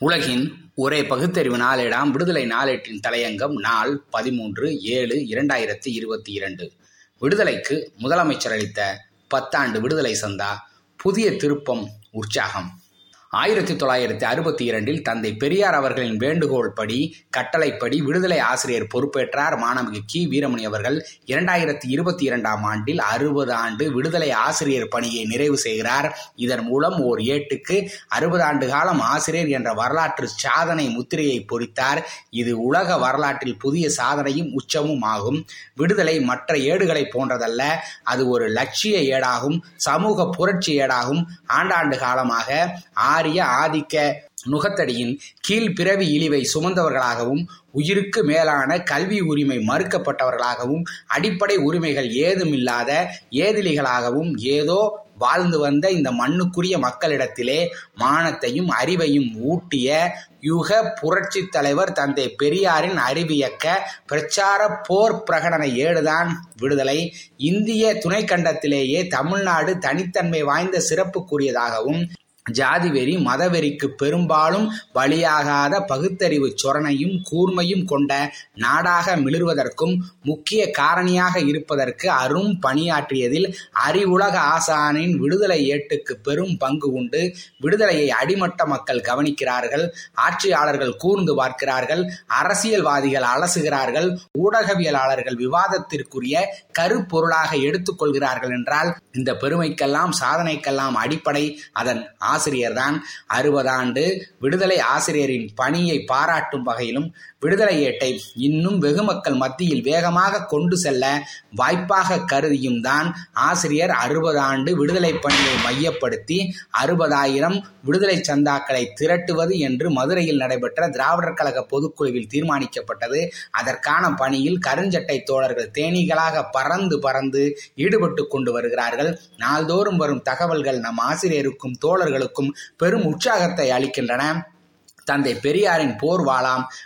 உலகின் ஒரே பகுத்தறிவு நாளேடாம் விடுதலை நாளேட்டின் தலையங்கம் நாள் பதிமூன்று ஏழு இரண்டாயிரத்தி இருபத்தி இரண்டு. விடுதலைக்கு முதலமைச்சர் அளித்த பத்தாண்டு விடுதலை சந்தா புதிய திருப்பம் உற்சாகம். ஆயிரத்தி தொள்ளாயிரத்தி அறுபத்தி இரண்டில் தந்தை பெரியார் அவர்களின் வேண்டுகோள் படி கட்டளைப்படி விடுதலை ஆசிரியர் பொறுப்பேற்றார் மாணவிகு கி. வீரமணி அவர்கள். இரண்டாயிரத்தி இருபத்தி இரண்டாம் ஆண்டில் அறுபது ஆண்டு விடுதலை ஆசிரியர் பணியை நிறைவு செய்கிறார். இதன் மூலம் ஓர் ஏட்டுக்கு அறுபது ஆண்டு காலம் ஆசிரியர் என்ற வரலாற்று சாதனை முத்திரையை பொறித்தார். இது உலக வரலாற்றில் புதிய சாதனையும் உச்சமும் ஆகும். விடுதலை மற்ற ஏடுகளை போன்றதல்ல அது ஒரு லட்சிய ஏடாகும் சமூக புரட்சி ஏடாகும். ஆண்டாண்டு காலமாக ஆரிய ஆதிக்க நுகத்தடியின் கீழ் பிறவி இழிவை சுமந்தவர்களாகவும் உயிருக்கு மேலான கல்வி உரிமை மறுக்கப்பட்டவர்களாகவும் அடிப்படை உரிமைகள் ஏதுமில்லாத ஏதிலிகளாகவும் ஏதோ வாழ்ந்து வந்த இந்த மண்ணுக்குரிய மக்களிடத்திலே மானத்தையும் அறிவையும் ஊட்டிய யுக புரட்சி தலைவர் தந்தை பெரியாரின் அறிவியக்க பிரச்சார போர் பிரகடன ஏடுதான் விடுதலை. இந்திய துணைக்கண்டத்திலேயே தமிழ்நாடு தனித்தன்மை வாய்ந்த சிறப்புக்குரியதாகவும் ஜாதிவெறி மதவெறிக்கு பெரும்பாலும் பலியாகாத பகுத்தறிவு சொரணையும் கூர்மையும் கொண்ட நாடாக மிளிர்வதற்கும் முக்கிய காரணியாக இருப்பதற்கு அரும் பணியாற்றியதில் அறிவுலக ஆசானின் விடுதலை ஏட்டுக்கு பெரும் பங்கு உண்டு. விடுதலையை அடிமட்ட மக்கள் கவனிக்கிறார்கள். ஆட்சியாளர்கள் கூர்ந்து பார்க்கிறார்கள். அரசியல்வாதிகள் அலசுகிறார்கள். ஊடகவியலாளர்கள் விவாதத்திற்குரிய கருப்பொருளாக எடுத்துக்கொள்கிறார்கள் என்றால் இந்த பெருமைக்கெல்லாம் சாதனைக்கெல்லாம் அடிப்படை. அதன் ஆசிரியர்தான் அறுபதாண்டு விடுதலை ஆசிரியரின் பணியை பாராட்டும் வகையிலும் விடுதலை ஏட்டை இன்னும் வெகு மக்கள் மத்தியில் வேகமாக கொண்டு செல்ல வாய்ப்பாக கருதியும் தான் ஆசிரியர் அறுபது ஆண்டு விடுதலை பணியை மையப்படுத்தி அறுபதாயிரம் விடுதலை சந்தாக்களை திரட்டுவது என்று மதுரையில் நடைபெற்ற திராவிடர் கழக பொதுக்குழுவில் தீர்மானிக்கப்பட்டது. அதற்கான பணியில் கருஞ்சட்டை தோழர்கள் தேனீகளாக பறந்து பறந்து ஈடுபட்டு கொண்டு வருகிறார்கள். நாள்தோறும் வரும் தகவல்கள் நம் ஆசிரியருக்கும் தோழர்களுக்கும் பெரும் உற்சாகத்தை அளிக்கின்றன. தந்தை பெரியாரின் போர்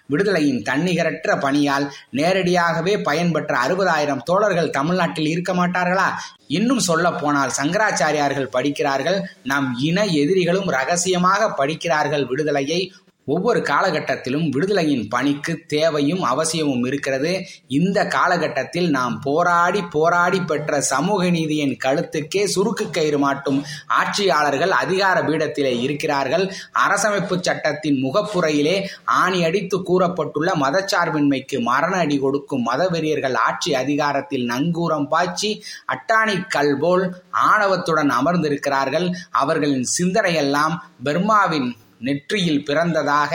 விடுதலையின் தன்னிகரற்ற பணியால் நேரடியாகவே பயன்பெற்ற அறுபதாயிரம் தோழர்கள் தமிழ்நாட்டில் இருக்க மாட்டார்களா? இன்னும் சொல்ல போனால் சங்கராச்சாரியார்கள் படிக்கிறார்கள் நம் இன எதிரிகளும் ரகசியமாக படிக்கிறார்கள் விடுதலையை ஒவ்வொரு காலகட்டத்திலும் விடுதலையின் பணிக்கு தேவையும் அவசியமும் இருக்கிறது. இந்த காலகட்டத்தில் நாம் போராடி போராடி பெற்ற சமூக நீதியின் கழுத்துக்கே சுருக்கு கயிறு மாட்டும் ஆட்சியாளர்கள் அதிகார பீடத்திலே இருக்கிறார்கள். அரசமைப்பு சட்டத்தின் முகப்புறையிலே ஆணி அடித்து கூறப்பட்டுள்ள மதச்சார்பின்மைக்கு மரண அடி கொடுக்கும் மதவெறியர்கள் ஆட்சி அதிகாரத்தில் நங்கூரம் பாய்ச்சி அட்டாணி கல் போல் ஆணவத்துடன் அமர்ந்திருக்கிறார்கள். அவர்களின் சிந்தனையெல்லாம் பெர்மாவின் நெற்றியில் பிறந்ததாக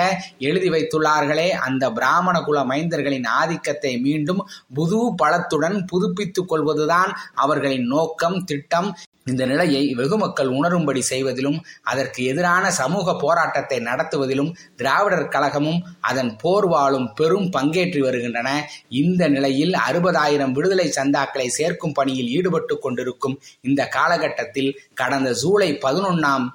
எழுதி வைத்துள்ளார்களே. அந்த பிராமண குல மைந்தர்களின் ஆதிக்கத்தை மீண்டும் புது பலத்துடன் புதுப்பித்துக் கொள்வதுதான் அவர்களின் நோக்கம் திட்டம். இந்த நிலையை வெகுமக்கள் உணரும்படி செய்வதிலும் அதற்கு எதிரான சமூக போராட்டத்தை நடத்துவதிலும் திராவிடர் கழகமும் அதன் போர்வாளும் பெரும் பங்கேற்றி வருகின்றன. இந்த நிலையில் அறுபதாயிரம் விடுதலை சந்தாக்களை சேர்க்கும் பணியில் ஈடுபட்டு கொண்டிருக்கும் இந்த காலகட்டத்தில் கடந்த ஜூலை பதினொன்னாம்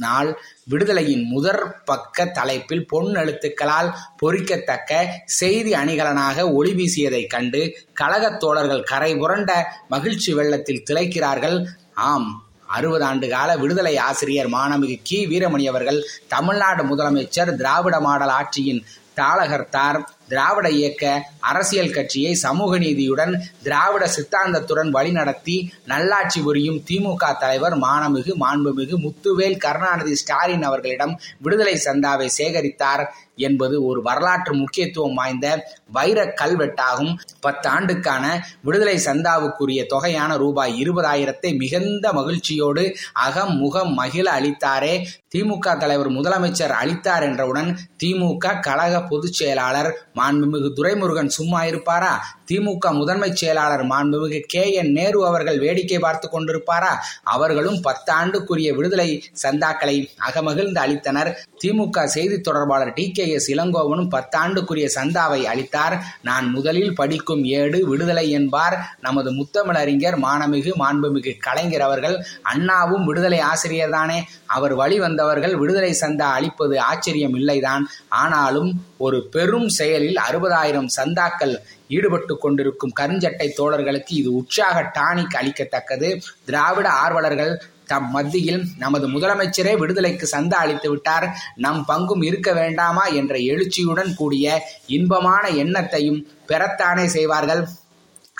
நாள் விடுதலையின் முதற் பக்க தலைப்பில் பொன் எழுத்துக்களால் பொறிக்கத்தக்க செய்தி அணிகலனாக ஒளி வீசியதைக் கண்டு கழகத் தோழர்கள் கரை புரண்ட மகிழ்ச்சி வெள்ளத்தில் திளைக்கிறார்கள். ஆம் அறுபது ஆண்டு கால விடுதலை ஆசிரியர் மாணமிகு கி. வீரமணி அவர்கள் தமிழ்நாடு முதலமைச்சர் திராவிட மாடல் ஆட்சியின் தாளகர்த்தார். திராவிட இயக்க அரசியல் கட்சியை சமூக நீதியுடன் திராவிட சித்தாந்தத்துடன் வழிநடத்தி நல்லாட்சி புரியும் திமுக தலைவர் மானமிகு மாண்புமிகு முத்துவேல் கருணாநிதி ஸ்டாலின் அவர்களிடம் விடுதலை சந்தாவை சேகரித்தார். என்பது ஒரு வரலாற்று முக்கியத்துவம் வாய்ந்த வைர கல்வெட்டாகும். பத்தாண்டுக்கான விடுதலை சந்தாவுக்குரிய தொகையான ரூபாய் இருபதாயிரத்தை மிகுந்த மகிழ்ச்சியோடு அகம் முகம் மகிழ அளித்தாரே. திமுக தலைவர் முதலமைச்சர் அளித்தார் என்றவுடன் திமுக கழக பொதுச் செயலாளர் மாண்புமிகு துரைமுருகன் சும்மா இருப்பாரா? திமுக முதன்மை செயலாளர் மாண்புமிகு கே. என். நேரு அவர்கள் வேடிக்கை பார்த்து கொண்டிருப்பாரா? அவர்களும் பத்தாண்டுக்குரிய விடுதலை சந்தாக்களை அகமகிழ்ந்து அளித்தனர். திமுக செய்தி தொடர்பாளர் டி. கே. எஸ் சிலங்கோவனும் பத்தாண்டுக்குரிய சந்தாவை அளித்தார். நான் முதலில் படிக்கும் ஏடு விடுதலை என்பார். நமது முத்தமிழறிஞர் மானமிகு மாண்புமிகு கலைஞர் அவர்கள் அண்ணாவும் விடுதலை ஆசிரியர் தானே. அவர் வழி வந்தவர்கள் விடுதலை சந்தா அளிப்பது ஆச்சரியம் இல்லைதான். ஆனாலும் ஒரு பெரும் செயலில் அறுபதாயிரம் சந்தாக்கள் ஈடுபட்டு கொண்டிருக்கும் கருஞ்சட்டை தோழர்களுக்கு இது உற்சாக டானிக் அளிக்கத்தக்கது. திராவிட ஆர்வலர்கள் தம் மத்தியில் நமது முதலமைச்சரே விடுதலைக்கு சந்தா அளித்து விட்டார். நம் பங்கும் இருக்க வேண்டாமா என்ற எழுச்சியுடன் கூடிய இன்பமான எண்ணத்தையும் பெறத்தானே செய்வார்கள்.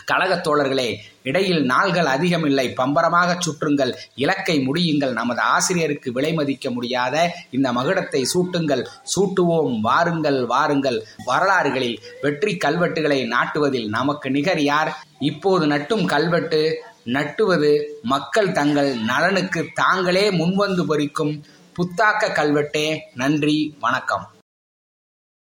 கழகத் தோழர்களே இடையில் நாள்கள் அதிகமில்லை. பம்பரமாக சுற்றுங்கள். இலக்கை முடியுங்கள். நமது ஆசிரியருக்கு விலை மதிக்க முடியாத இந்த மகுடத்தை சூட்டுங்கள். சூட்டுவோம். வாருங்கள். வாருங்கள். வரலாறுகளில் வெற்றி கல்வெட்டுகளை நாட்டுவதில் நமக்கு நிகர் யார்? இப்போது நட்டும் கல்வெட்டு நட்டுவது மக்கள் தங்கள் நலனுக்கு தாங்களே முன்வந்து பொறிக்கும் புத்தாக்க கல்வெட்டே. நன்றி வணக்கம்.